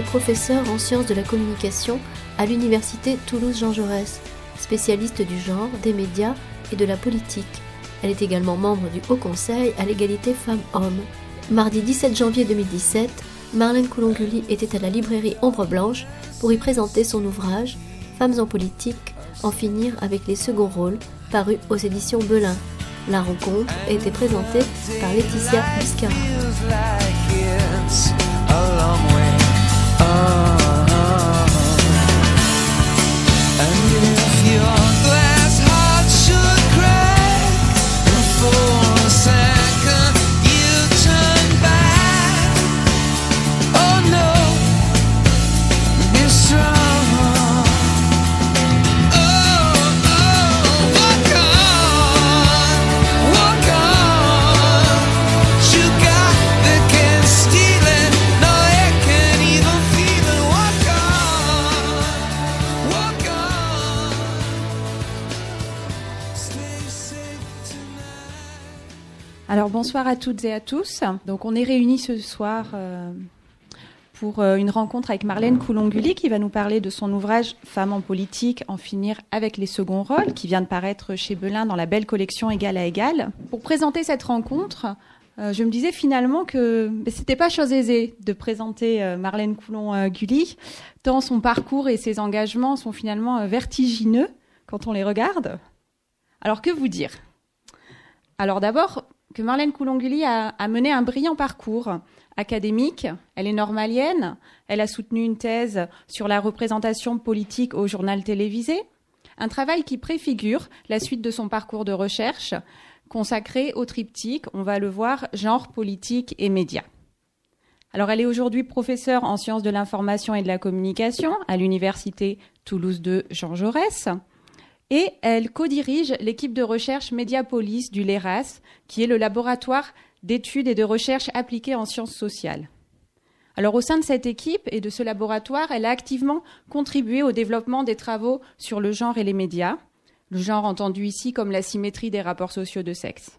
Est professeure en sciences de la communication à l'université Toulouse-Jean Jaurès, spécialiste du genre, des médias et de la politique. Elle est également membre du Haut Conseil à l'égalité femmes-hommes. Mardi 17 janvier 2017, Marlène Coulonguli était à la librairie Ombre Blanche pour y présenter son ouvrage Femmes en politique, en finir avec les seconds rôles, paru aux éditions Belin. La rencontre été présentée par Laetitia Biscara. Oh. Alors bonsoir à toutes et à tous. Donc on est réunis ce soir euh, pour euh, une rencontre avec Marlène Coulonguli qui va nous parler de son ouvrage Femmes en politique, en finir avec les seconds rôles, qui vient de paraître chez Belin dans la belle collection Égal à Égal. Pour présenter cette rencontre, euh, je me disais finalement que c'était pas chose aisée de présenter Marlène Coulon-Gully, tant son parcours et ses engagements sont finalement vertigineux quand on les regarde. Alors que vous dire? Alors d'abord, que Marlène Coulonguli a, mené un brillant parcours académique. Elle est normalienne. Elle a soutenu une thèse sur la représentation politique au journal télévisé. Un travail qui préfigure la suite de son parcours de recherche consacré au triptyque, on va le voir, genre, politique et médias. Alors elle est aujourd'hui professeure en sciences de l'information et de la communication à l'université Toulouse de Jean Jaurès et elle co-dirige l'équipe de recherche Mediapolis du LERAS, qui est le laboratoire d'études et de recherche appliquées en sciences sociales. Alors au sein de cette équipe et de ce laboratoire, elle a activement contribué au développement des travaux sur le genre et les médias, le genre entendu ici comme la symétrie des rapports sociaux de sexe.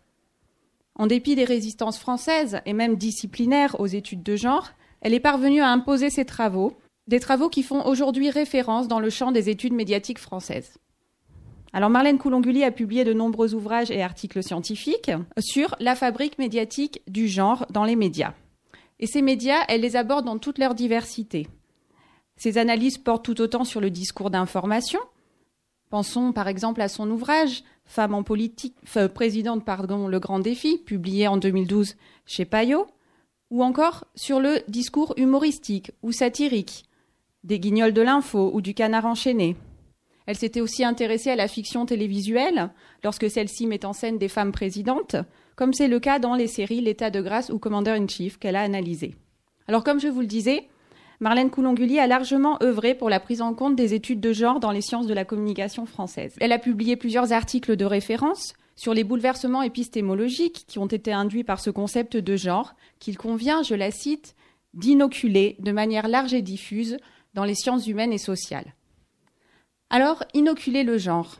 En dépit des résistances françaises et même disciplinaires aux études de genre, elle est parvenue à imposer ses travaux, des travaux qui font aujourd'hui référence dans le champ des études médiatiques françaises. Alors Marlène Coulonguli a publié de nombreux ouvrages et articles scientifiques sur la fabrique médiatique du genre dans les médias. Et ces médias, elle les aborde dans toute leur diversité. Ces analyses portent tout autant sur le discours d'information. Pensons par exemple à son ouvrage Femme en politique, présidente pardon, le grand défi, publié en 2012 chez Payot, ou encore sur le discours humoristique ou satirique, des guignols de l'info ou du canard enchaîné. Elle s'était aussi intéressée à la fiction télévisuelle, lorsque celle-ci met en scène des femmes présidentes, comme c'est le cas dans les séries L'état de grâce ou Commander in Chief qu'elle a analysées. Alors comme je vous le disais, Marlène Coulonguli a largement œuvré pour la prise en compte des études de genre dans les sciences de la communication française. Elle a publié plusieurs articles de référence sur les bouleversements épistémologiques qui ont été induits par ce concept de genre qu'il convient, je la cite, d'inoculer de manière large et diffuse dans les sciences humaines et sociales. Alors, inoculer le genre.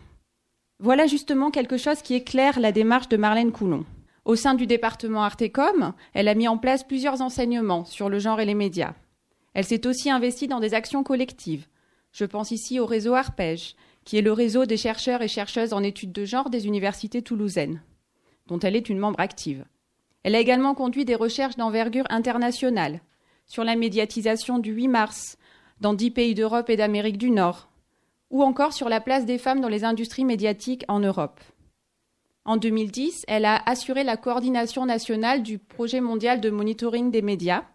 Voilà justement quelque chose qui éclaire la démarche de Marlène Coulon. Au sein du département Artecom, elle a mis en place plusieurs enseignements sur le genre et les médias. Elle s'est aussi investie dans des actions collectives. Je pense ici au réseau Arpège, qui est le réseau des chercheurs et chercheuses en études de genre des universités toulousaines, dont elle est une membre active. Elle a également conduit des recherches d'envergure internationale sur la médiatisation du 8 mars dans dix pays d'Europe et d'Amérique du Nord, ou encore sur la place des femmes dans les industries médiatiques en Europe. En 2010, elle a assuré la coordination nationale du projet mondial de monitoring des médias,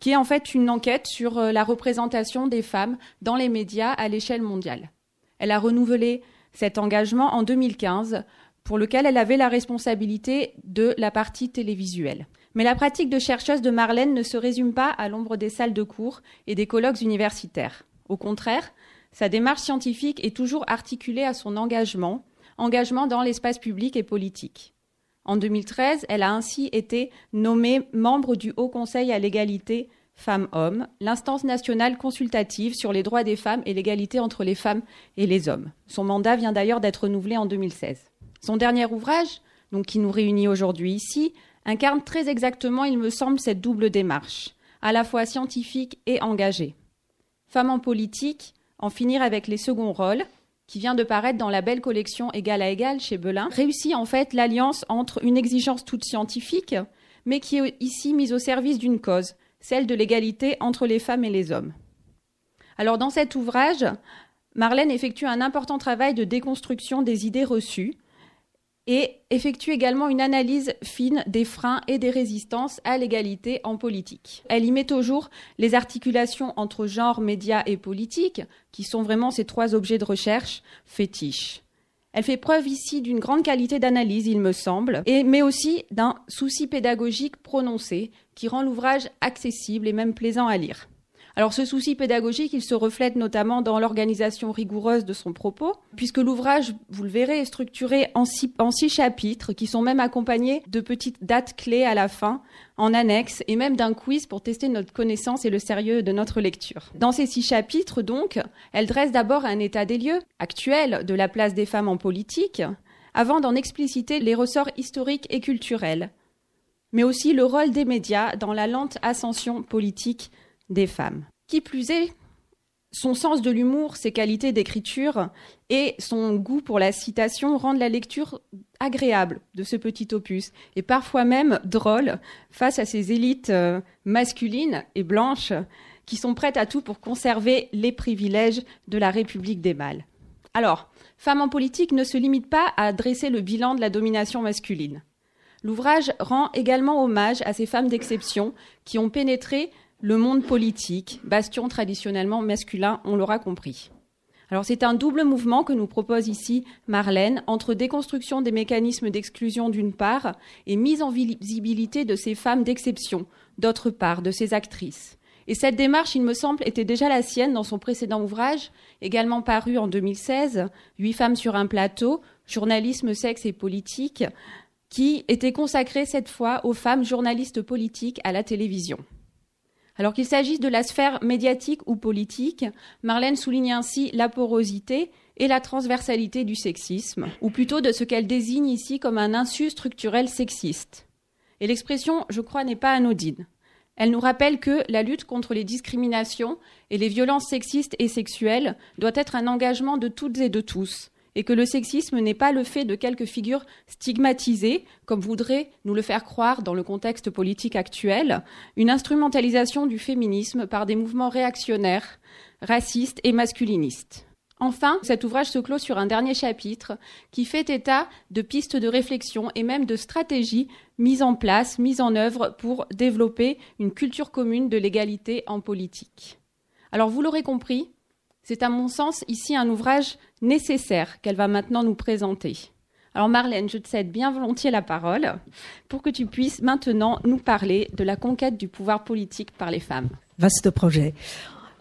qui est en fait une enquête sur euh, la représentation des femmes dans les médias à l'échelle mondiale. Elle a renouvelé cet engagement en 2015, pour lequel elle avait la responsabilité de la partie télévisuelle. Mais la pratique de chercheuse de Marlène ne se résume pas à l'ombre des salles de cours et des colloques universitaires. Au contraire, sa démarche scientifique est toujours articulée à son engagement, engagement dans l'espace public et politique. En 2013, elle a ainsi été nommée membre du Haut Conseil à l'égalité femmes-hommes, l'instance nationale consultative sur les droits des femmes et l'égalité entre les femmes et les hommes. Son mandat vient d'ailleurs d'être renouvelé en 2016. Son dernier ouvrage, donc qui nous réunit aujourd'hui ici, incarne très exactement, il me semble, cette double démarche à la fois scientifique et engagée. Femme en politique, en finir avec les seconds rôles, qui vient de paraître dans la belle collection Égal à égal chez Belin, réussit en fait l'alliance entre une exigence toute scientifique, mais qui est ici mise au service d'une cause, celle de l'égalité entre les femmes et les hommes. Alors dans cet ouvrage, Marlène effectue un important travail de déconstruction des idées reçues et effectue également une analyse fine des freins et des résistances à l'égalité en politique. Elle y met toujours les articulations entre genre, médias et politique, qui sont vraiment ces trois objets de recherche fétiches. Elle fait preuve ici d'une grande qualité d'analyse, il me semble, et, mais aussi d'un souci pédagogique prononcé qui rend l'ouvrage accessible et même plaisant à lire. Alors ce souci pédagogique, il se reflète notamment dans l'organisation rigoureuse de son propos, puisque l'ouvrage, vous le verrez, est structuré en six, en six, chapitres qui sont même accompagnés de petites dates clés à la fin, en annexe, et même d'un quiz pour tester notre connaissance et le sérieux de notre lecture. Dans ces six chapitres, donc, elle dresse d'abord un état des lieux actuel de la place des femmes en politique, avant d'en expliciter les ressorts historiques et culturels, mais aussi le rôle des médias dans la lente ascension politique des femmes. Qui plus est, son sens de l'humour, ses qualités d'écriture et son goût pour la citation rendent la lecture agréable de ce petit opus et parfois même drôle face à ces élites euh, masculines et blanches qui sont prêtes à tout pour conserver les privilèges de la République des mâles. Alors, Femmes en politique ne se limite pas à dresser le bilan de la domination masculine. L'ouvrage rend également hommage à ces femmes d'exception qui ont pénétré le monde politique, bastion traditionnellement masculin, on l'aura compris. Alors c'est un double mouvement que nous propose ici Marlène entre déconstruction des mécanismes d'exclusion d'une part et mise en visibilité de ces femmes d'exception d'autre part, de ces actrices. Et cette démarche, il me semble, était déjà la sienne dans son précédent ouvrage, également paru en 2016, Huit femmes sur un plateau, journalisme, sexe et politique, qui était consacré cette fois aux femmes journalistes politiques à la télévision. Alors qu'il s'agisse de la sphère médiatique ou politique, Marlène souligne ainsi la porosité et la transversalité du sexisme, ou plutôt de ce qu'elle désigne ici comme un insu structurel sexiste. Et l'expression, je crois, n'est pas anodine. Elle nous rappelle que la lutte contre les discriminations et les violences sexistes et sexuelles doit être un engagement de toutes et de tous, et que le sexisme n'est pas le fait de quelques figures stigmatisées, comme voudrait nous le faire croire dans le contexte politique actuel, une instrumentalisation du féminisme par des mouvements réactionnaires, racistes et masculinistes. Enfin, cet ouvrage se clôt sur un dernier chapitre qui fait état de pistes de réflexion et même de stratégies mises en place, mises en œuvre pour développer une culture commune de l'égalité en politique. Alors vous l'aurez compris, c'est à mon sens ici un ouvrage nécessaire qu'elle va maintenant nous présenter. Alors Marlène, je te cède bien volontiers la parole pour que tu puisses maintenant nous parler de la conquête du pouvoir politique par les femmes. Vaste projet.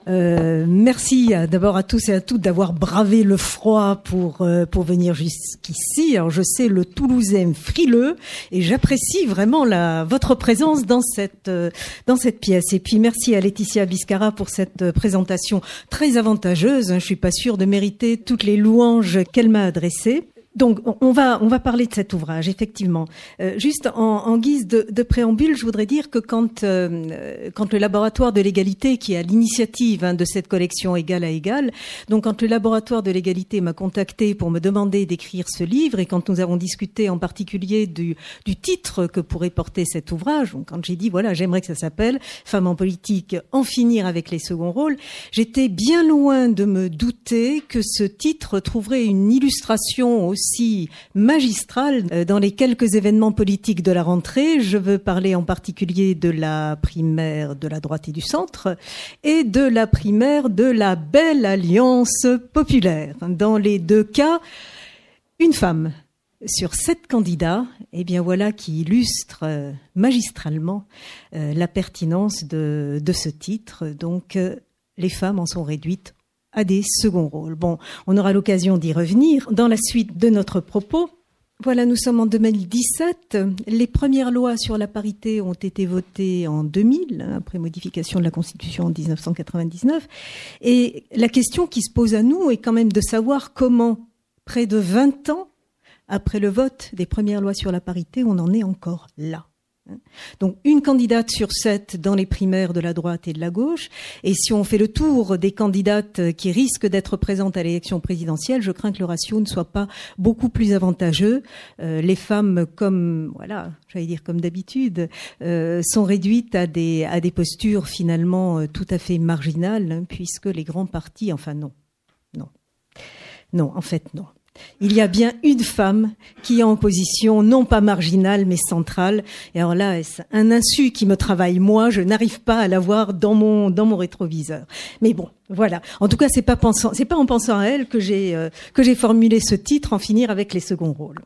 Euh, merci d'abord à tous et à toutes d'avoir bravé le froid pour euh, pour venir jusqu'ici. Alors je sais le Toulousain frileux et j'apprécie vraiment la votre présence dans cette euh, dans cette pièce. Et puis merci à Laetitia Biscara pour cette présentation très avantageuse. Je suis pas sûre de mériter toutes les louanges qu'elle m'a adressées. Donc, on va on va parler de cet ouvrage effectivement. Euh, juste en, guise de, préambule, je voudrais dire que quand euh, quand le laboratoire de l'égalité, qui a l'initiative hein, de cette collection Égal à Égal, donc quand le laboratoire de l'égalité m'a contacté pour me demander d'écrire ce livre et quand nous avons discuté en particulier du, du titre que pourrait porter cet ouvrage, donc quand j'ai dit voilà j'aimerais que ça s'appelle Femmes en politique, en finir avec les seconds rôles, j'étais bien loin de me douter que ce titre trouverait une illustration aussi aussi magistrale euh, dans les quelques événements politiques de la rentrée. Je veux parler en particulier de la primaire de la droite et du centre et de la primaire de la belle alliance populaire. Dans les deux cas, une femme sur sept candidats, eh bien voilà qui illustre euh, magistralement euh, la pertinence de, ce titre. Donc, les femmes en sont réduites à des seconds rôles. Bon, on aura l'occasion d'y revenir dans la suite de notre propos. Voilà, nous sommes en 2017. Les premières lois sur la parité ont été votées en 2000, après modification de la Constitution en 1999. Et la question qui se pose à nous est quand même de savoir comment, près de 20 ans après le vote des premières lois sur la parité, on en est encore là. Donc une candidate sur sept dans les primaires de la droite et de la gauche. Et si on fait le tour des candidates qui risquent d'être présentes à l'élection présidentielle, je crains que le ratio ne soit pas beaucoup plus avantageux. Euh, les femmes, comme voilà, j'allais dire comme d'habitude, euh, sont réduites à des postures finalement euh, tout à fait marginales, hein, puisque les grands partis, enfin non, non, non, en fait non il y a bien une femme qui est en position non pas marginale mais centrale. Et alors là, c'est un insu qui me travaille moi. Je n'arrive pas à la voir dans mon dans mon rétroviseur. Mais bon, voilà. En tout cas, c'est pas pensant, c'est pas en pensant à elle que j'ai euh, que j'ai formulé ce titre, en finir avec les seconds rôles.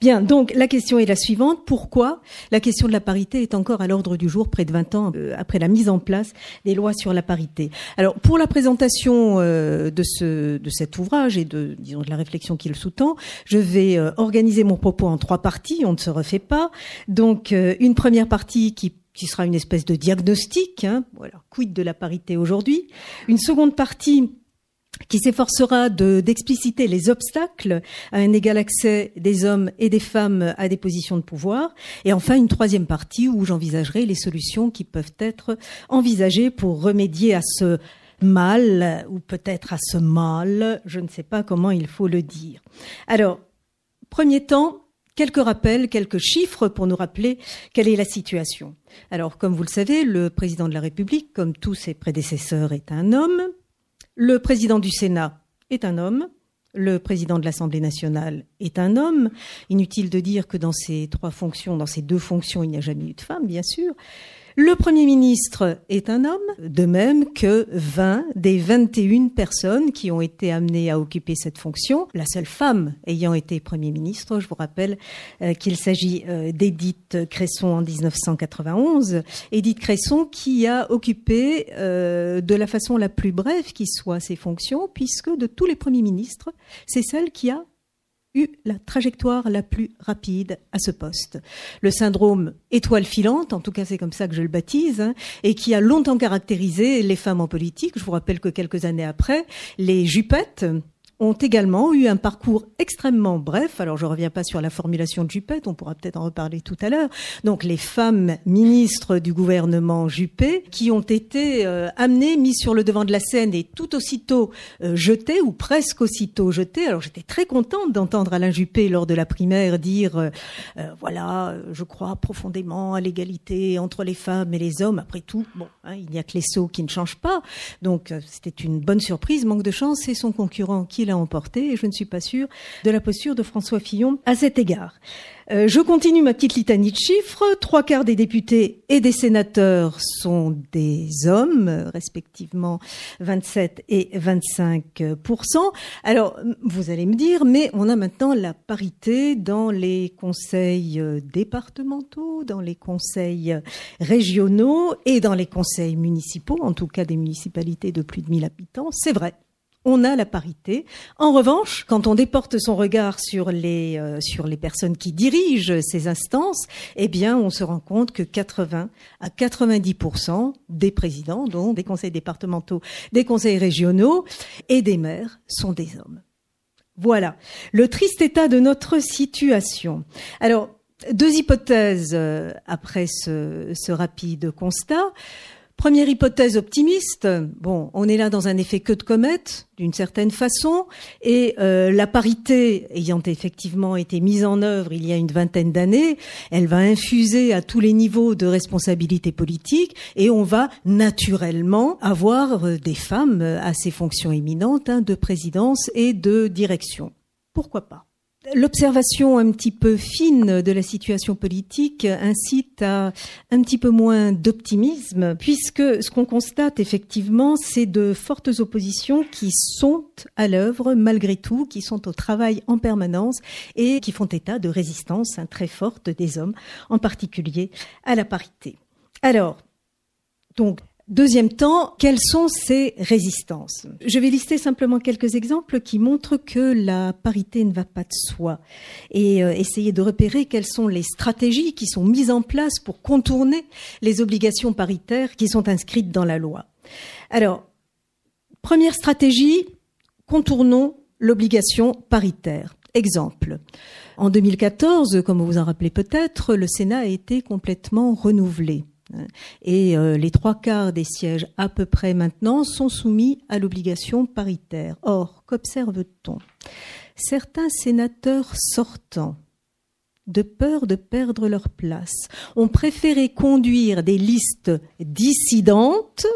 Bien, donc la question est la suivante. Pourquoi la question de la parité est encore à l'ordre du jour près de 20 ans euh, après la mise en place des lois sur la parité? Alors, pour la présentation euh, de, ce, de cet ouvrage et de, disons, de la réflexion qui le sous-tend, je vais euh, organiser mon propos en trois parties. On ne se refait pas. Donc, une première partie qui qui sera une espèce de diagnostic, hein, voilà, quid de la parité aujourd'hui? Une seconde partie qui s'efforcera d'expliciter les obstacles à un égal accès des hommes et des femmes à des positions de pouvoir. Et enfin, une troisième partie où j'envisagerai les solutions qui peuvent être envisagées pour remédier à ce mal, ou peut-être à ce mal, je ne sais pas comment il faut le dire. Alors, premier temps, quelques rappels, quelques chiffres pour nous rappeler quelle est la situation. Alors, comme vous le savez, le président de la République, comme tous ses prédécesseurs, est un homme. Le président du Sénat est un homme. Le président de l'Assemblée nationale est un homme. Inutile de dire que dans ces trois fonctions, dans ces deux fonctions, il n'y a jamais eu de femme, bien sûr. Le Premier ministre est un homme, de même que 20 des 21 personnes qui ont été amenées à occuper cette fonction, la seule femme ayant été Premier ministre. Je vous rappelle euh, qu'il s'agit euh, d'Édith Cresson en 1991. Édith Cresson qui a occupé euh, de la façon la plus brève qui soit ces fonctions, puisque de tous les premiers ministres, c'est celle qui a la trajectoire la plus rapide à ce poste. Le syndrome étoile filante, en tout cas c'est comme ça que je le baptise, hein, et qui a longtemps caractérisé les femmes en politique. Je vous rappelle que quelques années après, les jupettes ont également eu un parcours extrêmement bref. Alors je reviens pas sur la formulation de Juppé, on pourra peut-être en reparler tout à l'heure. Donc les femmes ministres du gouvernement Juppé qui ont été euh, amenées, mises sur le devant de la scène et tout aussitôt euh, jetées ou presque aussitôt jetées. Alors j'étais très contente d'entendre Alain Juppé lors de la primaire dire euh, voilà, je crois profondément à l'égalité entre les femmes et les hommes. Après tout, bon, hein, il n'y a que les sauts qui ne changent pas. Donc c'était une bonne surprise. Manque de chance, c'est son concurrent qui l'a emporté et je ne suis pas sûre de la posture de François Fillon à cet égard. Euh, je continue ma petite litanie de chiffres. Trois quarts des députés et des sénateurs sont des hommes, respectivement 27 et 25% Alors, vous allez me dire, mais on a maintenant la parité dans les conseils euh, départementaux, dans les conseils régionaux et dans les conseils municipaux, en tout cas des municipalités de plus de 1000 habitants. C'est vrai on a la parité. En revanche, quand on déporte son regard sur les euh, sur les personnes qui dirigent ces instances, eh bien, on se rend compte que 80 à 90% des présidents, donc des conseils départementaux, des conseils régionaux et des maires sont des hommes. Voilà le triste état de notre situation. Alors, deux hypothèses euh, après ce, ce rapide constat. Première hypothèse optimiste, bon, on est là dans un effet queue de comète, d'une certaine façon, et euh, la parité ayant effectivement été mise en œuvre il y a une vingtaine d'années, elle va infuser à tous les niveaux de responsabilité politique, et on va naturellement avoir euh, des femmes à ces fonctions éminentes hein, de présidence et de direction. Pourquoi pas? L'observation un petit peu fine de la situation politique incite à un petit peu moins d'optimisme, puisque ce qu'on constate effectivement, c'est de fortes oppositions qui sont à l'œuvre malgré tout, qui sont au travail en permanence et qui font état de résistance hein, très forte des hommes, en particulier à la parité. Alors, donc, Deuxième temps, quelles sont ces résistances? Je vais lister simplement quelques exemples qui montrent que la parité ne va pas de soi et euh, essayer de repérer quelles sont les stratégies qui sont mises en place pour contourner les obligations paritaires qui sont inscrites dans la loi. Alors, première stratégie, contournons l'obligation paritaire. Exemple. En 2014, comme vous vous en rappelez peut-être, le Sénat a été complètement renouvelé. Et euh, les trois quarts des sièges à peu près maintenant sont soumis à l'obligation paritaire. Or, qu'observe-t-on? Certains sénateurs sortants de peur de perdre leur place, ont préféré conduire des listes dissidentes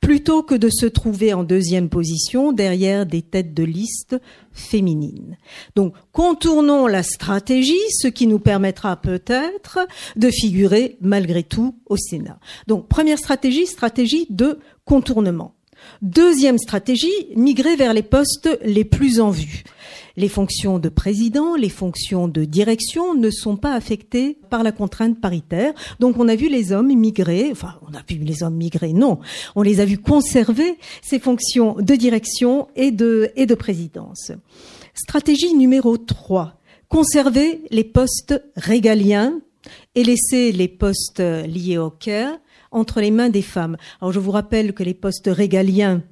plutôt que de se trouver en deuxième position derrière des têtes de liste féminines. Donc, contournons la stratégie, ce qui nous permettra peut-être de figurer malgré tout au Sénat. Donc, première stratégie, stratégie de contournement. Deuxième stratégie, migrer vers les postes les plus en vue. Les fonctions de président, les fonctions de direction ne sont pas affectées par la contrainte paritaire. Donc on a vu les hommes migrer, enfin on a vu les hommes migrer, non, on les a vus conserver ces fonctions de direction et de, et de présidence. Stratégie numéro 3, conserver les postes régaliens et laisser les postes liés au care entre les mains des femmes. Alors je vous rappelle que les postes régaliens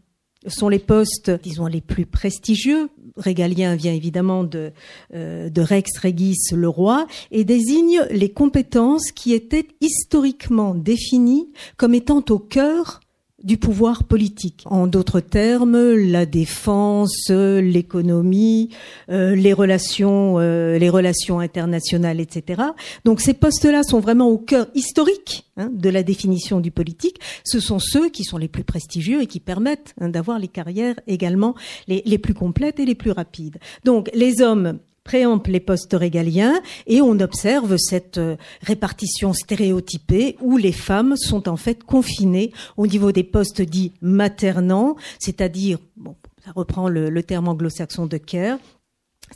sont les postes, disons, les plus prestigieux. Régalien vient évidemment de, euh, de Rex Regis, le roi, et désigne les compétences qui étaient historiquement définies comme étant au cœur du pouvoir politique. En d'autres termes, la défense, l'économie, euh, les relations, euh, les relations internationales, etc. Donc ces postes-là sont vraiment au cœur historique hein, de la définition du politique. Ce sont ceux qui sont les plus prestigieux et qui permettent hein, d'avoir les carrières également les, les plus complètes et les plus rapides. Donc les hommes préempte les postes régaliens et on observe cette euh, répartition stéréotypée où les femmes sont en fait confinées au niveau des postes dits maternants, c'est-à-dire, bon, ça reprend le, le terme anglo-saxon de care,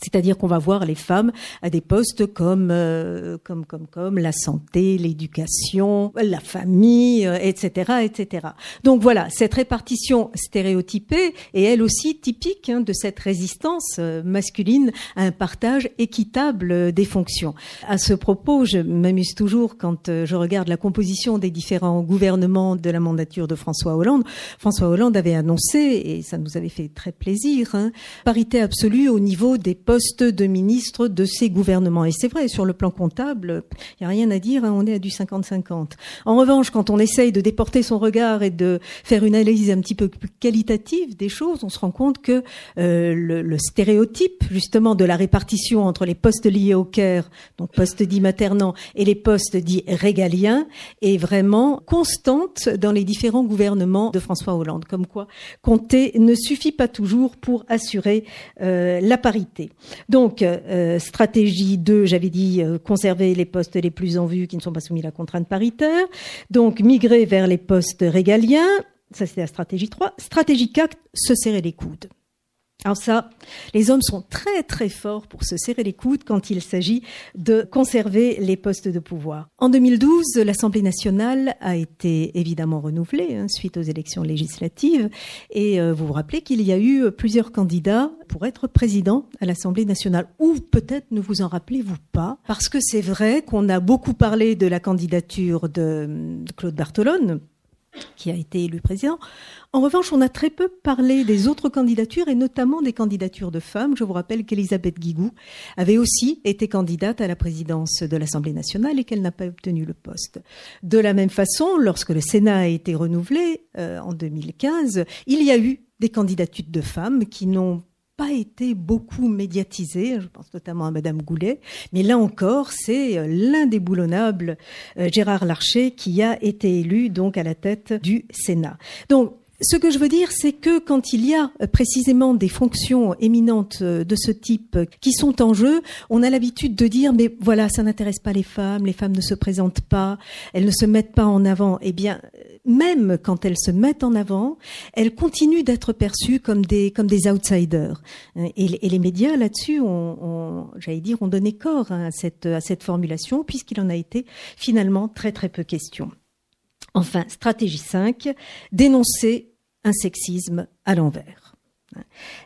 c'est-à-dire qu'on va voir les femmes à des postes comme euh, comme comme comme la santé, l'éducation, la famille, etc., euh, etc. Donc voilà, cette répartition stéréotypée est elle aussi typique hein, de cette résistance euh, masculine à un partage équitable des fonctions. À ce propos, je m'amuse toujours quand je regarde la composition des différents gouvernements de la mandature de François Hollande. François Hollande avait annoncé, et ça nous avait fait très plaisir, hein, parité absolue au niveau des poste de ministre de ces gouvernements. Et c'est vrai, sur le plan comptable, il n'y a rien à dire, hein, on est à du 50-50. En revanche, quand on essaye de déporter son regard et de faire une analyse un petit peu plus qualitative des choses, on se rend compte que euh, le, le, stéréotype, justement, de la répartition entre les postes liés au CARE, donc postes dits maternants, et les postes dits régaliens, est vraiment constante dans les différents gouvernements de François Hollande. Comme quoi, compter ne suffit pas toujours pour assurer euh, la parité. Donc, euh, stratégie 2, j'avais dit euh, conserver les postes les plus en vue qui ne sont pas soumis à la contrainte paritaire. Donc, migrer vers les postes régaliens. Ça, c'est la stratégie 3. Stratégie 4, se serrer les coudes. Alors ça, les hommes sont très très forts pour se serrer les coudes quand il s'agit de conserver les postes de pouvoir. En 2012, l'Assemblée nationale a été évidemment renouvelée hein, suite aux élections législatives et euh, vous vous rappelez qu'il y a eu plusieurs candidats pour être président à l'Assemblée nationale ou peut-être ne vous en rappelez-vous pas parce que c'est vrai qu'on a beaucoup parlé de la candidature de, de Claude Bartolone qui a été élu président. En revanche, on a très peu parlé des autres candidatures et notamment des candidatures de femmes. Je vous rappelle qu'Elisabeth Guigou avait aussi été candidate à la présidence de l'Assemblée nationale et qu'elle n'a pas obtenu le poste. De la même façon, lorsque le Sénat a été renouvelé euh, en 2015, il y a eu des candidatures de femmes qui n'ont pas été beaucoup médiatisées, je pense notamment à Madame Goulet, mais là encore, c'est euh, l'indéboulonnable euh, Gérard Larcher qui a été élu donc à la tête du Sénat. Donc ce que je veux dire, c'est que quand il y a euh, précisément des fonctions éminentes euh, de ce type qui sont en jeu, on a l'habitude de dire mais voilà, ça n'intéresse pas les femmes, les femmes ne se présentent pas, elles ne se mettent pas en avant. Eh bien, même quand elles se mettent en avant, elles continuent d'être perçues comme des comme des outsiders. Et, et les médias là-dessus, ont, j'allais dire, ont donné corps à cette à cette formulation puisqu'il en a été finalement très très peu question. Enfin, stratégie 5, dénoncer un sexisme à l'envers.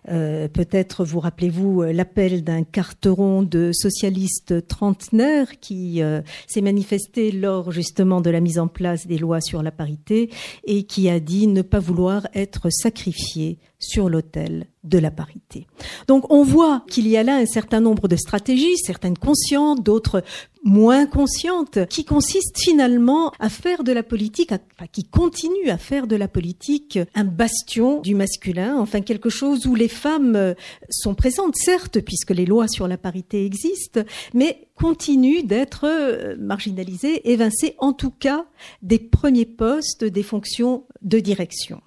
Euh, Peut-être vous rappelez-vous euh, l'appel d'un carteron de socialistes trentenaires qui euh, s'est manifesté lors justement de la mise en place des lois sur la parité et qui a dit ne pas vouloir être sacrifié sur l'autel de la parité. Donc on voit qu'il y a là un certain nombre de stratégies, certaines conscientes, d'autres moins conscientes, qui consistent finalement à faire de la politique, enfin, qui continuent à faire de la politique un bastion du masculin, enfin quelque chose où les femmes euh, sont présentes, certes, puisque les lois sur la parité existent, mais continuent d'être euh, marginalisées, évincées, en tout cas des premiers postes, des fonctions de direction.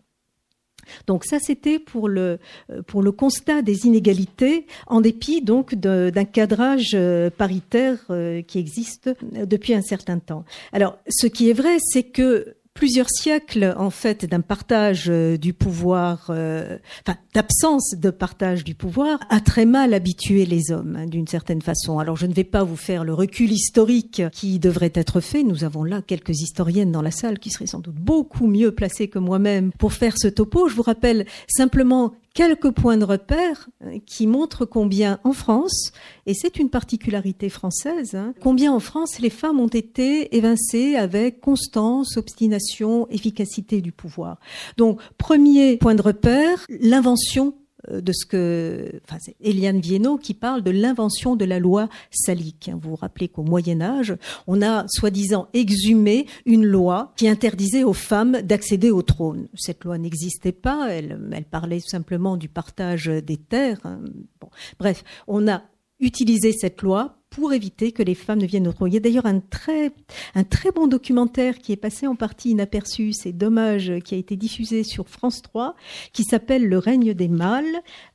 Donc ça, c'était pour le euh, pour le constat des inégalités, en dépit donc d'un cadrage euh, paritaire euh, qui existe depuis un certain temps. Alors, ce qui est vrai, c'est que plusieurs siècles en fait d'un partage euh, du pouvoir, euh, enfin d'absence de partage du pouvoir, a très mal habitué les hommes hein, d'une certaine façon. Alors je ne vais pas vous faire le recul historique qui devrait être fait. Nous avons là quelques historiennes dans la salle qui seraient sans doute beaucoup mieux placées que moi-même pour faire ce topo. Je vous rappelle simplement quelques points de repère euh, qui montrent combien en France, et c'est une particularité française, hein, combien en France les femmes ont été évincées avec constance, obstination, efficacité du pouvoir. Donc, premier point de repère, l'invention de ce que, enfin, c'est Eliane Viennot qui parle de l'invention de la loi salique. Vous vous rappelez qu'au Moyen Âge, on a soi-disant exhumé une loi qui interdisait aux femmes d'accéder au trône. Cette loi n'existait pas, elle, elle parlait simplement du partage des terres. Hein. Bon. Bref, on a utilisé cette loi pour éviter que les femmes ne viennent au trône. Il y a d'ailleurs un très, un très bon documentaire qui est passé en partie inaperçu, c'est dommage, qui a été diffusé sur France 3, qui s'appelle Le règne des mâles,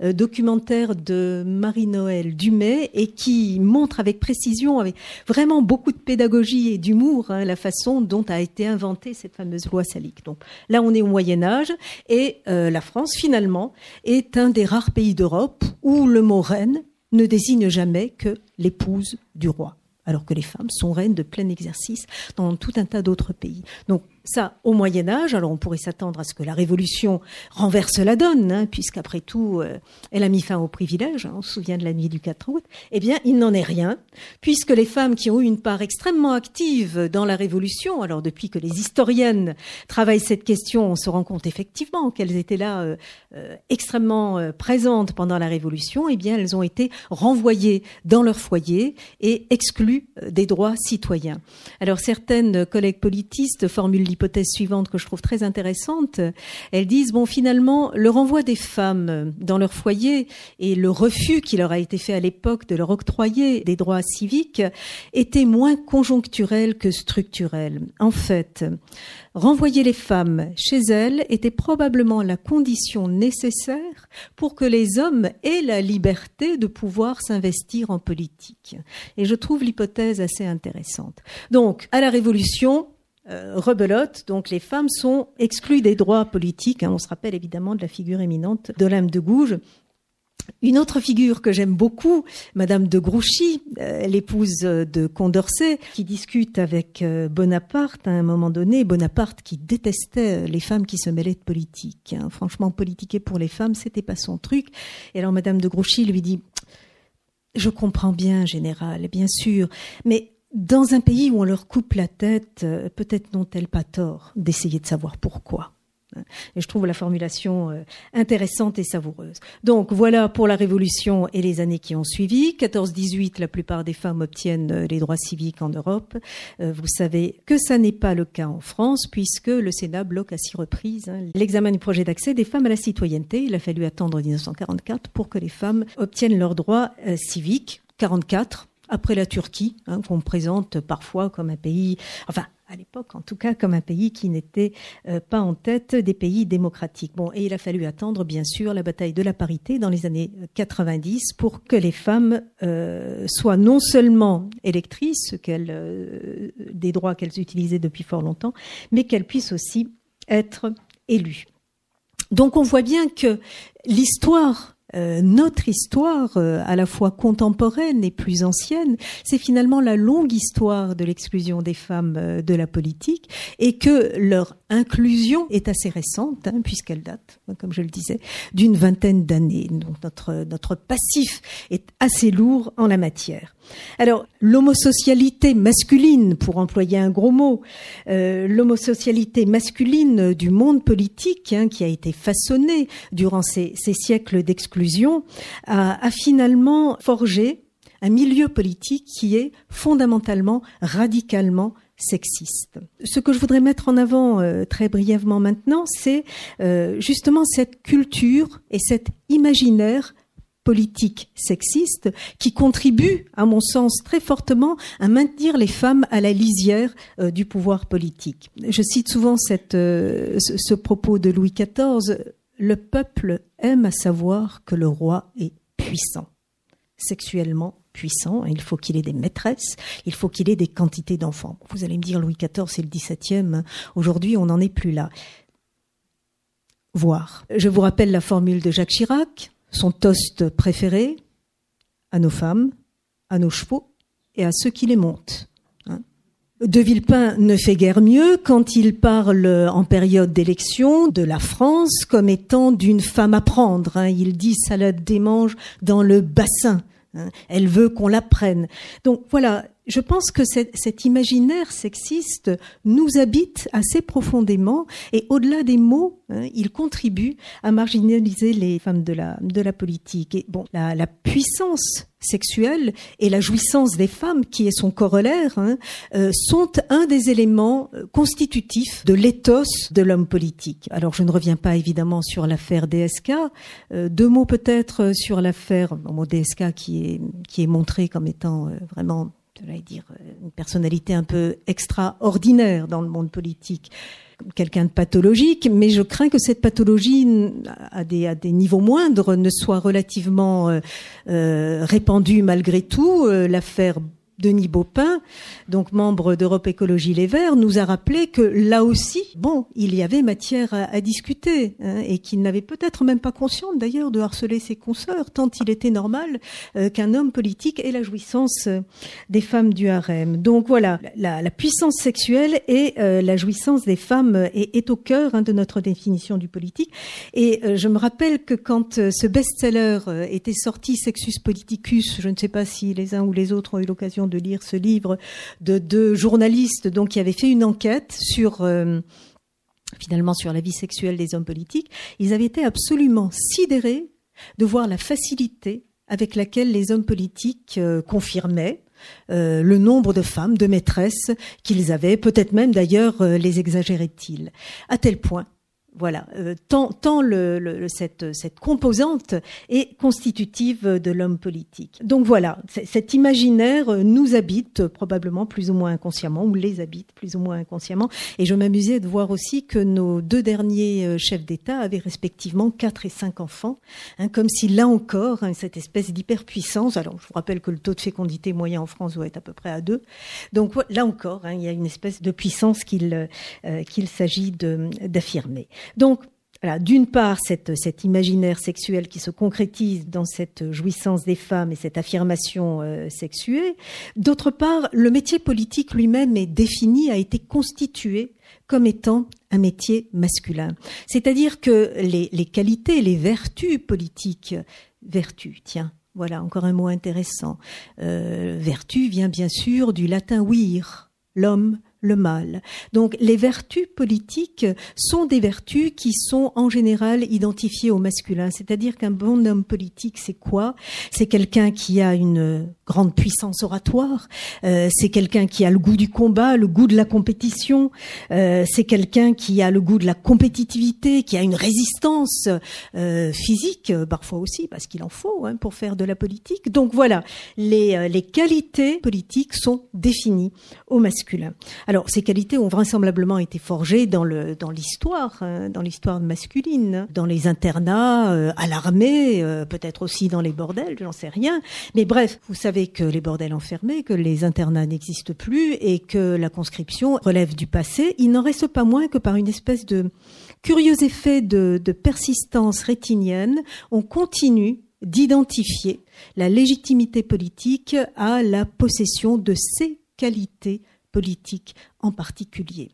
euh, documentaire de Marie-Noël Dumay et qui montre avec précision, avec vraiment beaucoup de pédagogie et d'humour, hein, la façon dont a été inventée cette fameuse loi salique. Donc là, on est au Moyen Âge et euh, la France, finalement, est un des rares pays d'Europe où le mot reine ne désigne jamais que l'épouse du roi, alors que les femmes sont reines de plein exercice dans tout un tas d'autres pays. Ça, au Moyen Âge, alors on pourrait s'attendre à ce que la Révolution renverse la donne, hein, puisqu'après tout, euh, elle a mis fin au privilège, hein, on se souvient de la nuit du 4 août. Eh bien, il n'en est rien, puisque les femmes qui ont eu une part extrêmement active dans la Révolution, alors depuis que les historiennes travaillent cette question, on se rend compte effectivement qu'elles étaient là euh, euh, extrêmement présentes pendant la Révolution, eh bien, elles ont été renvoyées dans leur foyer et exclues des droits citoyens. Alors, certaines collègues politistes formulent l'hypothèse suivante que je trouve très intéressante. Elles disent, bon, finalement, le renvoi des femmes dans leur foyer et le refus qui leur a été fait à l'époque de leur octroyer des droits civiques était moins conjoncturel que structurel. En fait, renvoyer les femmes chez elles était probablement la condition nécessaire pour que les hommes aient la liberté de pouvoir s'investir en politique. Et je trouve l'hypothèse assez intéressante. Donc, à la Révolution, euh, rebelote. Donc les femmes sont exclues des droits politiques. Hein. On se rappelle évidemment de la figure éminente d'Olympe de Gouges. Une autre figure que j'aime beaucoup, Madame de Grouchy, euh, l'épouse de Condorcet, qui discute avec euh, Bonaparte à un moment donné. Bonaparte qui détestait les femmes qui se mêlaient de politique. Hein. Franchement, politiquer pour les femmes, c'était pas son truc. Et alors Madame de Grouchy lui dit je comprends bien, général, bien sûr, mais dans un pays où on leur coupe la tête, euh, peut-être n'ont-elles pas tort d'essayer de savoir pourquoi. Et je trouve la formulation euh, intéressante et savoureuse. Donc voilà pour la Révolution et les années qui ont suivi. 14-18, la plupart des femmes obtiennent euh, les droits civiques en Europe. Vous savez que ça n'est pas le cas en France puisque le Sénat bloque à six reprises hein, l'examen du projet d'accès des femmes à la citoyenneté. Il a fallu attendre 1944 pour que les femmes obtiennent leurs droits civiques. 44, après la Turquie, hein, qu'on présente parfois comme un pays, enfin à l'époque en tout cas comme un pays qui n'était euh, pas en tête des pays démocratiques. Bon, et il a fallu attendre bien sûr la bataille de la parité dans les années 90 pour que les femmes euh, soient non seulement électrices, qu'elles, euh, des droits qu'elles utilisaient depuis fort longtemps, mais qu'elles puissent aussi être élues. Donc on voit bien que l'histoire euh, notre histoire, euh, à la fois contemporaine et plus ancienne, c'est finalement la longue histoire de l'exclusion des femmes euh, de la politique et que leur inclusion est assez récente, hein, puisqu'elle date, comme je le disais, d'une vingtaine d'années. Donc notre, notre passif est assez lourd en la matière. Alors, l'homosocialité masculine, pour employer un gros mot, euh, l'homosocialité masculine du monde politique, hein, qui a été façonnée durant ces, siècles d'exclusion, a, finalement forgé un milieu politique qui est fondamentalement, radicalement sexiste. Ce que je voudrais mettre en avant euh, très brièvement maintenant, c'est euh, justement cette culture et cet imaginaire politique sexiste qui contribue, à mon sens, très fortement à maintenir les femmes à la lisière euh, du pouvoir politique. Je cite souvent cette, euh, ce, propos de Louis XIV, le peuple aime à savoir que le roi est puissant, sexuellement puissant, il faut qu'il ait des maîtresses, il faut qu'il ait des quantités d'enfants. Vous allez me dire, Louis XIV, c'est le XVIIe, aujourd'hui on n'en est plus là. Voir. Je vous rappelle la formule de Jacques Chirac, son toast préféré à nos femmes, à nos chevaux et à ceux qui les montent. Hein. De Villepin ne fait guère mieux quand il parle en période d'élection de la France comme étant d'une femme à prendre. Hein. Il dit salade des manges dans le bassin. Hein. Elle veut qu'on la prenne. Donc voilà, je pense que cet imaginaire sexiste nous habite assez profondément et au-delà des mots, hein, il contribue à marginaliser les femmes de la, de la politique. Et bon, la, la puissance sexuelle et la jouissance des femmes, qui est son corollaire, hein, euh, sont un des éléments euh, constitutifs de l'éthos de l'homme politique. Alors je ne reviens pas évidemment sur l'affaire DSK. Euh, deux mots peut-être sur l'affaire bon, DSK qui est, qui est montré comme étant vraiment dire, euh, une personnalité un peu extraordinaire dans le monde politique, quelqu'un de pathologique, mais je crains que cette pathologie, à des, à des niveaux moindres, ne soit relativement euh, euh, répandue malgré tout. L'affaire Denis Baupin, donc membre d'Europe Écologie Les Verts, nous a rappelé que là aussi, bon, il y avait matière à, discuter hein, et qu'il n'avait peut-être même pas conscience d'ailleurs de harceler ses consoeurs, tant il était normal euh, qu'un homme politique ait la jouissance euh, des femmes du harem. Donc voilà, la, puissance sexuelle et euh, la jouissance des femmes est, au cœur hein, de notre définition du politique. Et je me rappelle que quand ce best-seller était sorti, Sexus Politicus, je ne sais pas si les uns ou les autres ont eu l'occasion de lire ce livre de deux journalistes donc qui avaient fait une enquête sur euh, finalement sur la vie sexuelle des hommes politiques. Ils avaient été absolument sidérés de voir la facilité avec laquelle les hommes politiques euh, confirmaient euh, le nombre de femmes, de maîtresses qu'ils avaient, peut-être même d'ailleurs les exagéraient-ils, à tel point voilà, euh, tant, tant le, cette, cette, composante est constitutive de l'homme politique. Donc voilà, cet imaginaire nous habite probablement plus ou moins inconsciemment, ou les habite plus ou moins inconsciemment. Et je m'amusais de voir aussi que nos deux derniers euh, chefs d'État avaient respectivement quatre et cinq enfants, hein, comme si là encore, hein, cette espèce d'hyperpuissance, alors je vous rappelle que le taux de fécondité moyen en France doit être à peu près à deux, donc là encore, hein, il y a une espèce de puissance qu'il euh, qu'il s'agit d'affirmer. Donc, d'une part, cette, cet imaginaire sexuel qui se concrétise dans cette jouissance des femmes et cette affirmation euh, sexuée. D'autre part, le métier politique lui-même est défini, a été constitué comme étant un métier masculin. C'est-à-dire que les, qualités, les vertus politiques, vertus, tiens, voilà encore un mot intéressant. Euh, vertu vient bien sûr du latin vir, l'homme, le mal. Donc les vertus politiques sont des vertus qui sont en général identifiées au masculin. C'est-à-dire qu'un bon homme politique, c'est quoi? C'est quelqu'un qui a une grande puissance oratoire, euh, c'est quelqu'un qui a le goût du combat, le goût de la compétition, euh, c'est quelqu'un qui a le goût de la compétitivité, qui a une résistance euh, physique, parfois aussi, parce qu'il en faut hein, pour faire de la politique. Donc voilà, les, qualités politiques sont définies au masculin. Ces qualités ont vraisemblablement été forgées dans le dans l'histoire, hein, dans l'histoire masculine, dans les internats, euh, à l'armée, euh, peut-être aussi dans les bordels, j'en sais rien. Mais bref, vous savez que les bordels ont fermé, que les internats n'existent plus et que la conscription relève du passé. Il n'en reste pas moins que par une espèce de curieux effet de, de persistance rétinienne, on continue d'identifier la légitimité politique à la possession de ces qualités politique en particulier.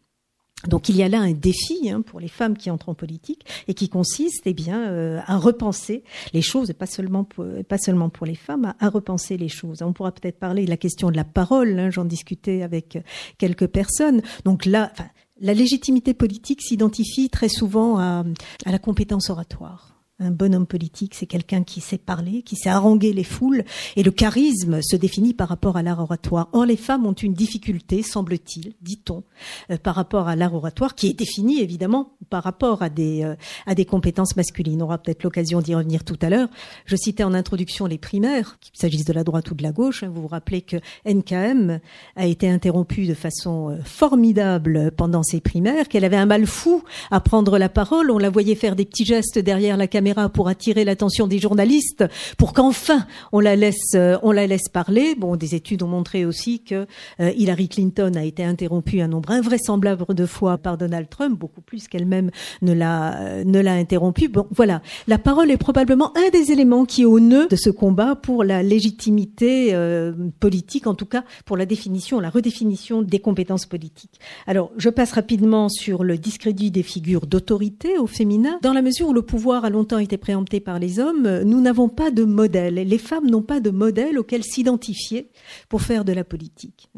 Donc il y a là un défi hein, pour les femmes qui entrent en politique et qui consiste eh bien euh, à repenser les choses et pas seulement pour, pas seulement pour les femmes à, repenser les choses. On pourra peut-être parler de la question de la parole. Hein, J'en discutais avec quelques personnes. Donc là, la légitimité politique s'identifie très souvent à, à la compétence oratoire. Un bon homme politique, c'est quelqu'un qui sait parler, qui sait haranguer les foules, et le charisme se définit par rapport à l'art oratoire. Or, les femmes ont une difficulté, semble-t-il, dit-on, euh, par rapport à l'art oratoire, qui est défini évidemment par rapport à des euh, à des compétences masculines. On aura peut-être l'occasion d'y revenir tout à l'heure. Je citais en introduction les primaires, qu'il s'agisse de la droite ou de la gauche. Vous vous rappelez que NKM a été interrompu de façon euh, formidable pendant ces primaires, qu'elle avait un mal fou à prendre la parole. On la voyait faire des petits gestes derrière la caméra pour attirer l'attention des journalistes, pour qu'enfin on la laisse, euh, on la laisse parler. Bon, des études ont montré aussi que euh, Hillary Clinton a été interrompue un nombre invraisemblable de fois par Donald Trump, beaucoup plus qu'elle-même ne l'a euh, ne l'a interrompue. Bon, voilà, la parole est probablement un des éléments qui est au nœud de ce combat pour la légitimité politique, en tout cas pour la définition, la redéfinition des compétences politiques. Alors, je passe rapidement sur le discrédit des figures d'autorité au féminin, dans la mesure où le pouvoir a longtemps été préempté par les hommes, nous n'avons pas de modèle. Les femmes n'ont pas de modèle auquel s'identifier pour faire de la politique.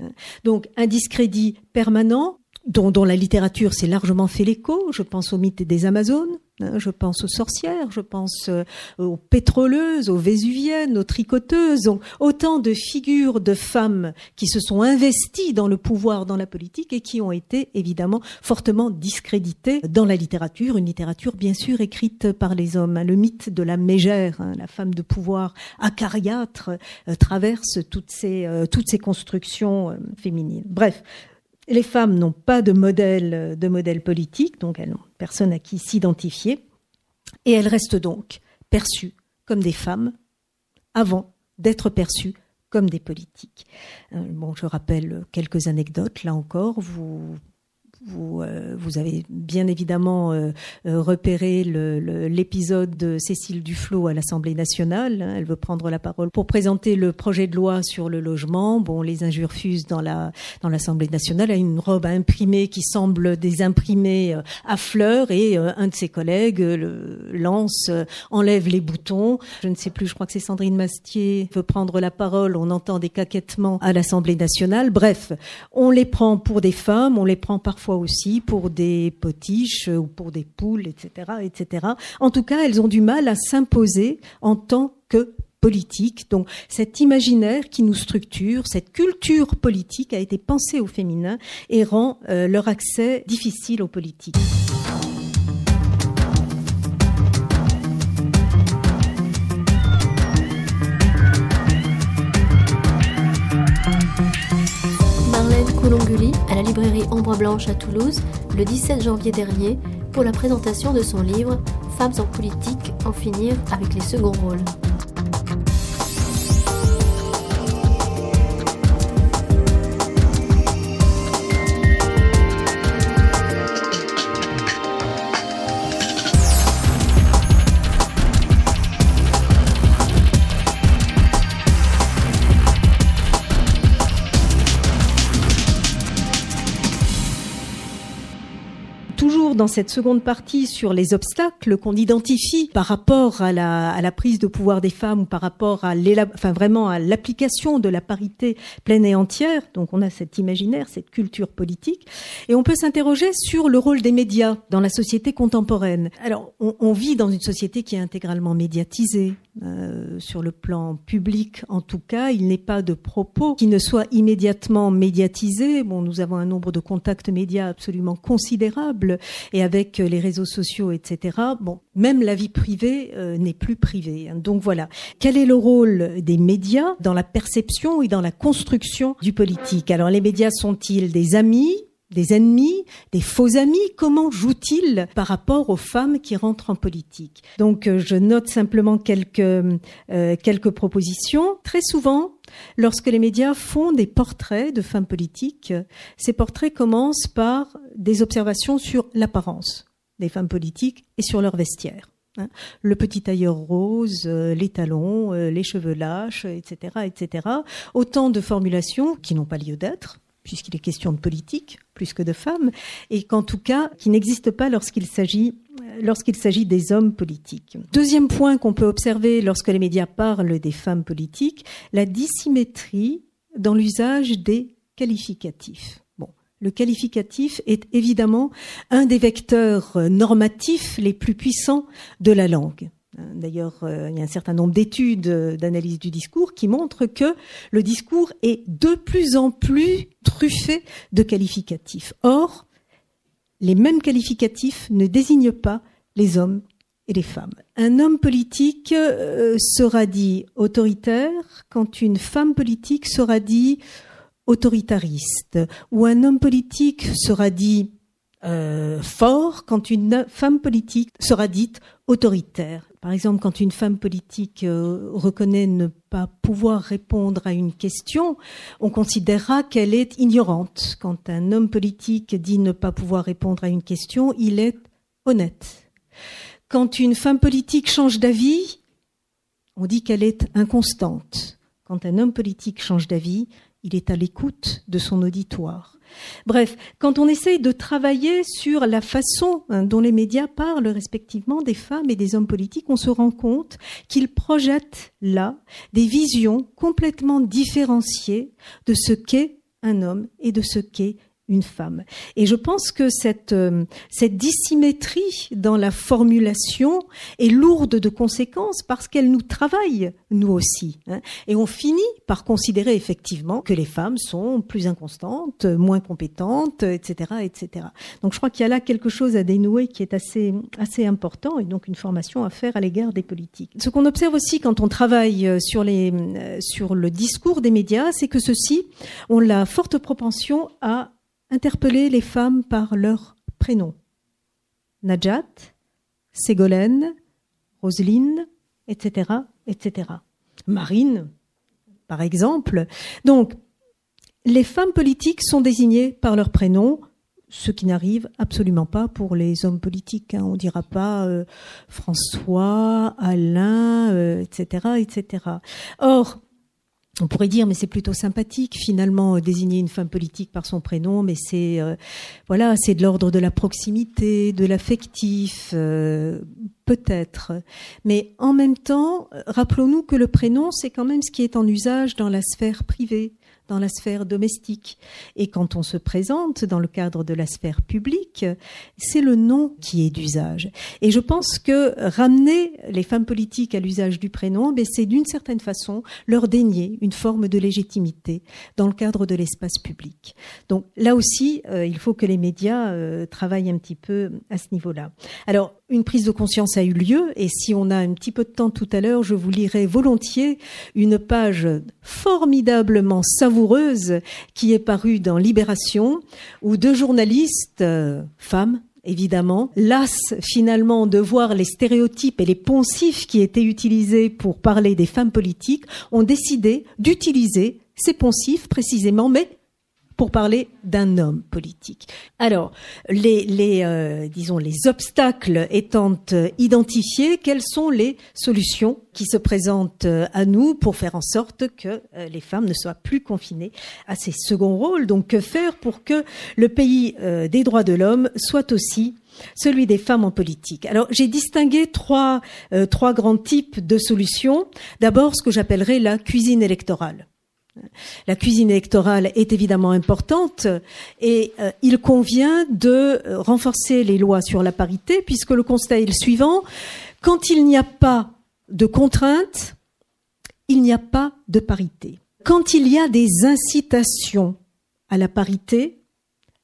Donc un discrédit permanent dont, la littérature s'est largement fait l'écho. Je pense au mythe des Amazones, je pense aux sorcières, je pense euh, aux pétroleuses, aux vésuviennes, aux tricoteuses, autant de figures de femmes qui se sont investies dans le pouvoir, dans la politique et qui ont été évidemment fortement discréditées dans la littérature, une littérature bien sûr écrite par les hommes. Le mythe de la mégère, hein, la femme de pouvoir acariâtre, euh, traverse toutes ces, euh, toutes ces constructions féminines. Bref, les femmes n'ont pas de modèle, politique, donc elles n'ont personne à qui s'identifier, et elles restent donc perçues comme des femmes avant d'être perçues comme des politiques. Euh, bon, je rappelle quelques anecdotes, là encore, vous vous, euh, vous avez bien évidemment euh, euh, repéré l'épisode de Cécile Duflot à l'Assemblée nationale. Hein. elle veut prendre la parole pour présenter le projet de loi sur le logement. Bon, les injures fusent dans la dans l'Assemblée nationale. Elle a une robe à imprimer qui semble des imprimés à fleurs et un de ses collègues lance, enlève les boutons. Je ne sais plus. Je crois que c'est Sandrine Mastier veut prendre la parole. On entend des caquettements à l'Assemblée nationale. Bref, on les prend pour des femmes. On les prend parfois aussi pour des potiches ou pour des poules, etc., etc. En tout cas, elles ont du mal à s'imposer en tant que politique. Donc cet imaginaire qui nous structure, cette culture politique a été pensée au féminin et rend euh, leur accès difficile aux politiques. À la librairie Ombre Blanche à Toulouse le 17 janvier dernier pour la présentation de son livre Femmes en politique, en finir avec les seconds rôles. Dans cette seconde partie sur les obstacles qu'on identifie par rapport à la, prise de pouvoir des femmes ou par rapport à l'application de la parité pleine et entière. Donc on a cet imaginaire, cette culture politique, et on peut s'interroger sur le rôle des médias dans la société contemporaine. Alors on, on vit dans une société qui est intégralement médiatisée, euh, sur le plan public en tout cas, il n'est pas de propos qui ne soient immédiatement médiatisés. Bon, nous avons un nombre de contacts médias absolument considérable et avec les réseaux sociaux, etc. Bon, même la vie privée euh, n'est plus privée. Donc voilà. Quel est le rôle des médias dans la perception et dans la construction du politique? Alors les médias sont-ils des amis? Des ennemis, des faux amis Comment jouent-ils par rapport aux femmes qui rentrent en politique? Donc euh, je note simplement quelques euh, quelques propositions. Très souvent, lorsque les médias font des portraits de femmes politiques, ces portraits commencent par des observations sur l'apparence des femmes politiques et sur leur vestiaire. Hein. le petit tailleur rose, euh, les talons, les cheveux lâches, etc., etc. Autant de formulations qui n'ont pas lieu d'être, puisqu'il est question de politique plus que de femmes, et qu'en tout cas, qui n'existe pas lorsqu'il s'agit lorsqu'il s'agit des hommes politiques. Deuxième point qu'on peut observer lorsque les médias parlent des femmes politiques, la dissymétrie dans l'usage des qualificatifs. Le qualificatif est évidemment un des vecteurs normatifs les plus puissants de la langue. D'ailleurs, euh, il y a un certain nombre d'études euh, d'analyse du discours qui montrent que le discours est de plus en plus truffé de qualificatifs. Or, les mêmes qualificatifs ne désignent pas les hommes et les femmes. Un homme politique euh, sera dit autoritaire quand une femme politique sera dit autoritariste, ou un homme politique sera dit fort quand une femme politique sera dite autoritaire. Par exemple, quand une femme politique euh, reconnaît ne pas pouvoir répondre à une question, on considérera qu'elle est ignorante. Quand un homme politique dit ne pas pouvoir répondre à une question, il est honnête. Quand une femme politique change d'avis, on dit qu'elle est inconstante. Quand un homme politique change d'avis, il est à l'écoute de son auditoire. Bref, quand on essaye de travailler sur la façon hein, dont les médias parlent respectivement des femmes et des hommes politiques, on se rend compte qu'ils projettent là des visions complètement différenciées de ce qu'est un homme et de ce qu'est une femme. Et je pense que cette, euh, cette dissymétrie dans la formulation est lourde de conséquences parce qu'elle nous travaille, nous aussi. Hein. Et on finit par considérer effectivement que les femmes sont plus inconstantes, moins compétentes, etc., etc. Donc je crois qu'il y a là quelque chose à dénouer qui est assez, assez important et donc une formation à faire à l'égard des politiques. Ce qu'on observe aussi quand on travaille euh, sur, les, euh, sur le discours des médias, c'est que ceux-ci ont la forte propension à interpeller les femmes par leur prénom. Najat, Ségolène, Roselyne, etc., etc. Marine, par exemple. Donc, les femmes politiques sont désignées par leur prénom, ce qui n'arrive absolument pas pour les hommes politiques. Hein. On dira pas euh, François, Alain, etc., euh, etc. Or, on pourrait dire, mais c'est plutôt sympathique finalement euh, désigner une femme politique par son prénom, mais c'est euh, voilà, c'est de l'ordre de la proximité, de l'affectif, euh, peut-être. Mais en même temps, rappelons-nous que le prénom, c'est quand même ce qui est en usage dans la sphère privée dans la sphère domestique. Et quand on se présente dans le cadre de la sphère publique, c'est le nom qui est d'usage. Et je pense que ramener les femmes politiques à l'usage du prénom, ben, c'est d'une certaine façon leur dénier une forme de légitimité dans le cadre de l'espace public. Donc là aussi, euh, il faut que les médias euh, travaillent un petit peu à ce niveau-là. Alors, une prise de conscience a eu lieu et si on a un petit peu de temps tout à l'heure, je vous lirai volontiers une page formidablement savoureuse qui est parue dans Libération où deux journalistes, euh, femmes, évidemment, las finalement de voir les stéréotypes et les poncifs qui étaient utilisés pour parler des femmes politiques, ont décidé d'utiliser ces poncifs précisément, mais pour parler d'un homme politique. Alors, les, euh, disons les obstacles étant euh, identifiés, quelles sont les solutions qui se présentent euh, à nous pour faire en sorte que les femmes ne soient plus confinées à ces seconds rôles? Donc, que faire pour que le pays des droits de l'homme soit aussi celui des femmes en politique? Alors j'ai distingué trois, trois grands types de solutions. D'abord ce que j'appellerais la cuisine électorale. La cuisine électorale est évidemment importante et euh, il convient de euh, renforcer les lois sur la parité puisque le constat est le suivant. Quand il n'y a pas de contraintes, il n'y a pas de parité. Quand il y a des incitations à la parité,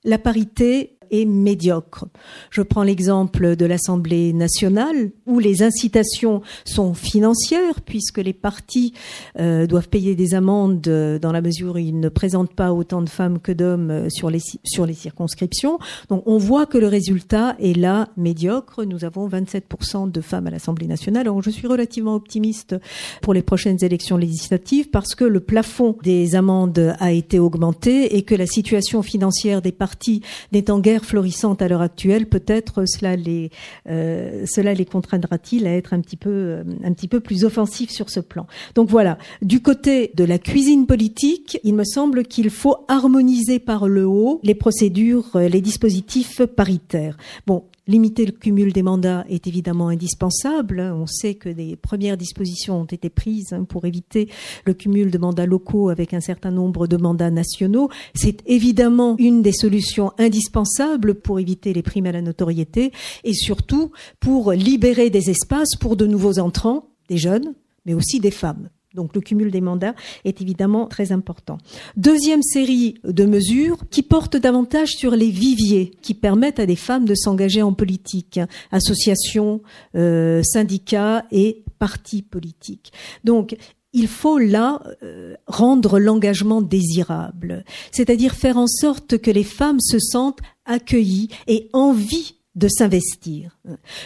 la parité est médiocre. Je prends l'exemple de l'Assemblée nationale où les incitations sont financières puisque les partis euh, doivent payer des amendes dans la mesure où ils ne présentent pas autant de femmes que d'hommes euh, sur les sur les circonscriptions. Donc on voit que le résultat est là médiocre. Nous avons 27% de femmes à l'Assemblée nationale. Alors je suis relativement optimiste pour les prochaines élections législatives parce que le plafond des amendes a été augmenté et que la situation financière des partis n'est en florissante à l'heure actuelle, peut-être cela les euh, cela les contraindra-t-il à être un petit peu peu plus offensif sur ce plan. Donc voilà, du côté de la cuisine politique, il me semble qu'il faut harmoniser par le haut les procédures, les dispositifs paritaires. Bon, Limiter le cumul des mandats est évidemment indispensable. On sait que des premières dispositions ont été prises hein, pour éviter le cumul de mandats locaux avec un certain nombre de mandats nationaux. C'est évidemment une des solutions indispensables pour éviter les primes à la notoriété et surtout pour libérer des espaces pour de nouveaux entrants, des jeunes, mais aussi des femmes. Donc le cumul des mandats est évidemment très important. Deuxième série de mesures qui portent davantage sur les viviers qui permettent à des femmes de s'engager en politique, associations, euh, syndicats et partis politiques. Donc il faut là euh, rendre l'engagement désirable, c'est-à-dire faire en sorte que les femmes se sentent accueillies et envie de s'investir.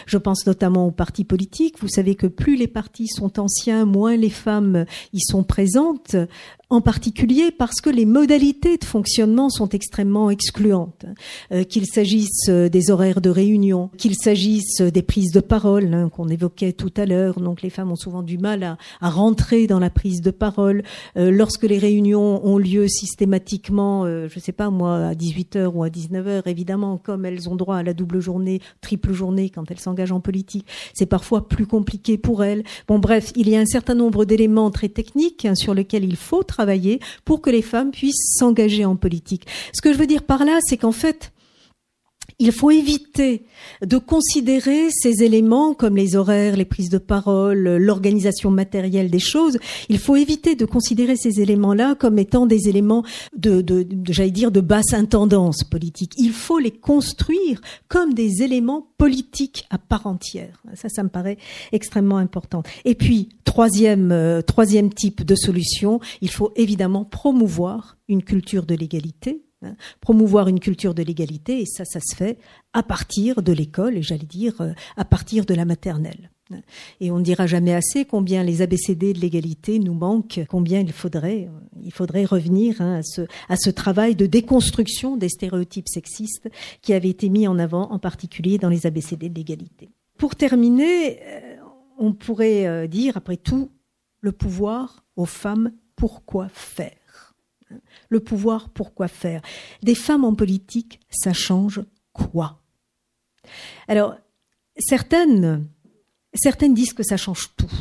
Je pense notamment aux partis politiques. Vous savez que plus les partis sont anciens, moins les femmes y sont présentes en particulier parce que les modalités de fonctionnement sont extrêmement excluantes. Euh, qu'il s'agisse euh, des horaires de réunion, qu'il s'agisse euh, des prises de parole hein, qu'on évoquait tout à l'heure. Donc les femmes ont souvent du mal à, rentrer dans la prise de parole. lorsque les réunions ont lieu systématiquement, je sais pas moi, à 18h ou à 19h, évidemment, comme elles ont droit à la double journée, triple journée quand elles s'engagent en politique, c'est parfois plus compliqué pour elles. Bon bref, il y a un certain nombre d'éléments très techniques hein, sur lesquels il faut travailler pour que les femmes puissent s'engager en politique. Ce que je veux dire par là, c'est qu'en fait, il faut éviter de considérer ces éléments comme les horaires, les prises de parole, l'organisation matérielle des choses. Il faut éviter de considérer ces éléments-là comme étant des éléments de, j'allais dire, de basse intendance politique. Il faut les construire comme des éléments politiques à part entière. Ça, ça me paraît extrêmement important. Et puis, troisième, euh, troisième type de solution, il faut évidemment promouvoir une culture de l'égalité Hein, promouvoir une culture de l'égalité, et ça, ça se fait à partir de l'école, et j'allais dire euh, à partir de la maternelle. Hein. Et on ne dira jamais assez combien les ABCD de l'égalité nous manquent, combien il faudrait, euh, il faudrait revenir hein, à, ce, à ce travail de déconstruction des stéréotypes sexistes qui avait été mis en avant, en particulier dans les ABCD de l'égalité. Pour terminer, euh, on pourrait dire, après tout, le pouvoir aux femmes, pourquoi faire? Le pouvoir, pourquoi faire? Des femmes en politique, ça change quoi? Alors, certaines, certaines disent que ça change tout.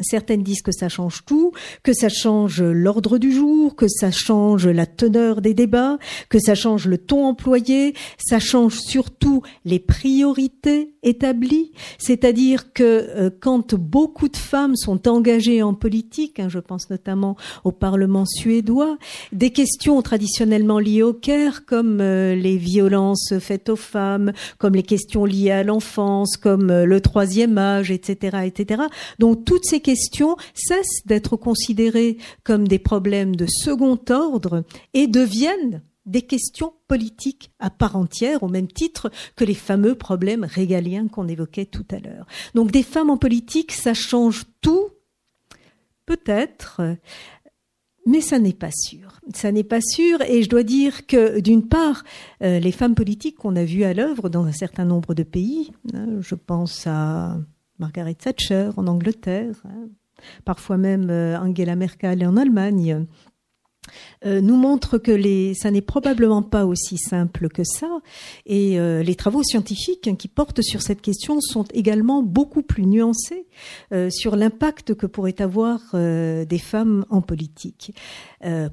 Certaines disent que ça change tout, que ça change l'ordre du jour, que ça change la teneur des débats, que ça change le ton employé, ça change surtout les priorités établies. C'est-à-dire que euh, quand beaucoup de femmes sont engagées en politique, hein, je pense notamment au Parlement suédois, des questions traditionnellement liées au Caire, comme euh, les violences faites aux femmes, comme les questions liées à l'enfance, comme euh, le troisième âge, etc., etc. Donc toutes ces questions cessent d'être considérées comme des problèmes de second ordre et deviennent des questions politiques à part entière, au même titre que les fameux problèmes régaliens qu'on évoquait tout à l'heure. Donc des femmes en politique, ça change tout, peut-être, mais ça n'est pas sûr. Ça n'est pas sûr, et je dois dire que d'une part, euh, les femmes politiques qu'on a vues à l'œuvre dans un certain nombre de pays, hein, je pense à Margaret Thatcher en Angleterre, hein, parfois même euh, Angela Merkel en Allemagne, euh, nous montre que les, ça n'est probablement pas aussi simple que ça. Et euh, les travaux scientifiques qui portent sur cette question sont également beaucoup plus nuancés sur l'impact que pourraient avoir des femmes en politique.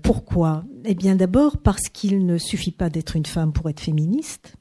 pourquoi? Eh bien d'abord parce qu'il ne suffit pas d'être une femme pour être féministe.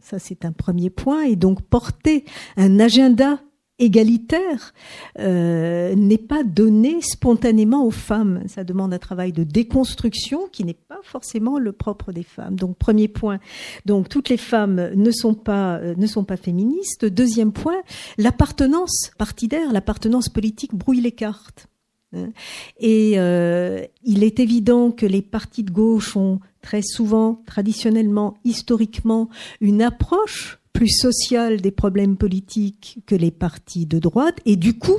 Ça, c'est un premier point. Et donc porter un agenda égalitaire euh, n'est pas donné spontanément aux femmes. Ça demande un travail de déconstruction qui n'est pas forcément le propre des femmes. Donc premier point, donc toutes les femmes ne sont pas euh, ne sont pas féministes. Deuxième point, l'appartenance partidaire, l'appartenance politique brouille les cartes. Hein. Et euh, il est évident que les partis de gauche ont très souvent, traditionnellement, historiquement, une approche plus social des problèmes politiques que les partis de droite. Et du coup,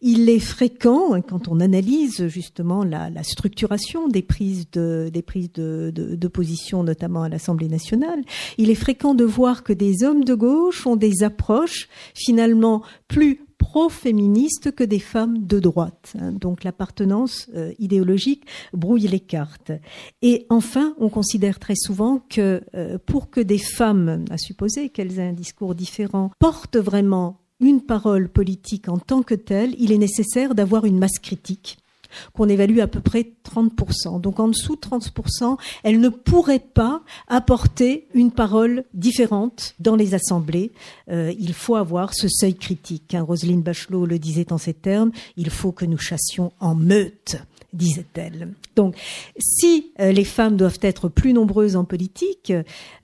Il est fréquent, hein, quand on analyse justement la, structuration des prises de, des de position, notamment à l'Assemblée nationale, il est fréquent de voir que des hommes de gauche ont des approches finalement plus pro-féministes que des femmes de droite. Hein. Donc l'appartenance euh, idéologique brouille les cartes. Et enfin, on considère très souvent que euh, pour que des femmes, à supposer qu'elles aient un discours différent, portent vraiment une parole politique en tant que telle, il est nécessaire d'avoir une masse critique qu'on évalue à peu près 30%. Donc en dessous de 30%, elle ne pourrait pas apporter une parole différente dans les assemblées. Euh, il faut avoir ce seuil critique. Hein. Roselyne Bachelot le disait en ces termes, il faut que nous chassions en meute disait-elle. Donc, si euh, les femmes doivent être plus nombreuses en politique,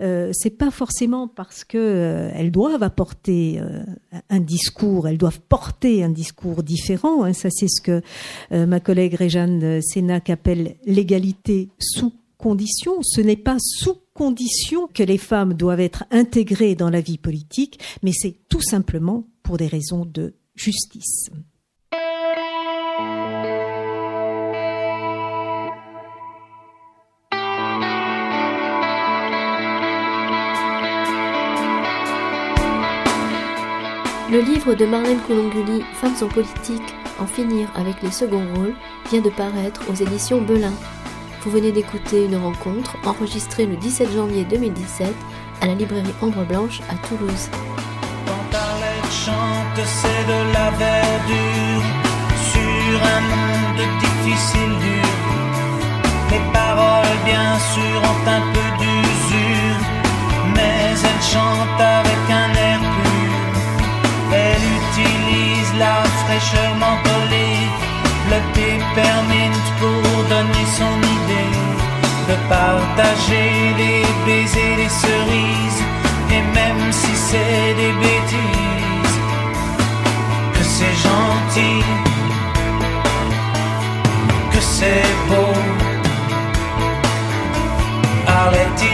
euh, c'est pas forcément parce que euh, elles doivent apporter euh, un discours, elles doivent porter un discours différent. Hein. ça, c'est ce que ma collègue Réjeanne Sénac appelle l'égalité sous condition. Ce n'est pas sous condition que les femmes doivent être intégrées dans la vie politique, mais c'est tout simplement pour des raisons de justice. Le livre de Marlène Colonguli, Femmes en politique, en finir avec les seconds rôles, vient de paraître aux éditions Belin. Vous venez d'écouter une rencontre enregistrée le 17 janvier 2017 à la librairie Ombre Blanche à Toulouse. Les paroles, bien sûr, ont un peu d'usure, mais elle chante avec un air la fraîcheur mentholée, le peppermint pour donner son idée de partager les baisers, les cerises, et même si c'est des bêtises, que c'est gentil, que c'est beau. Arlette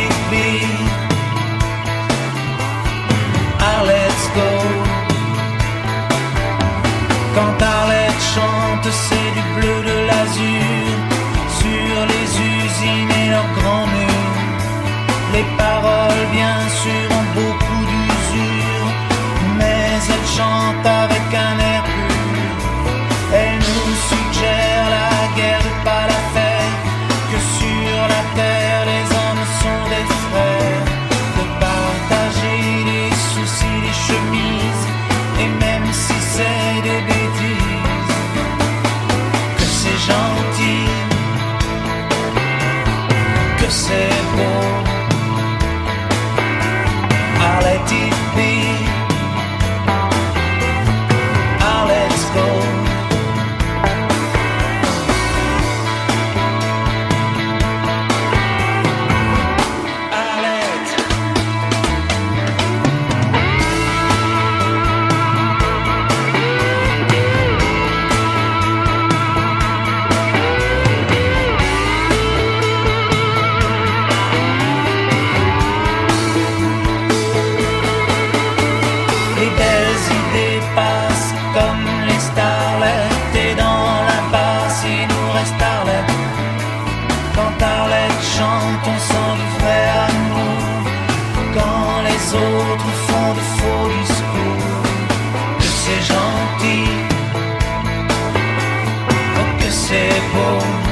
que c'est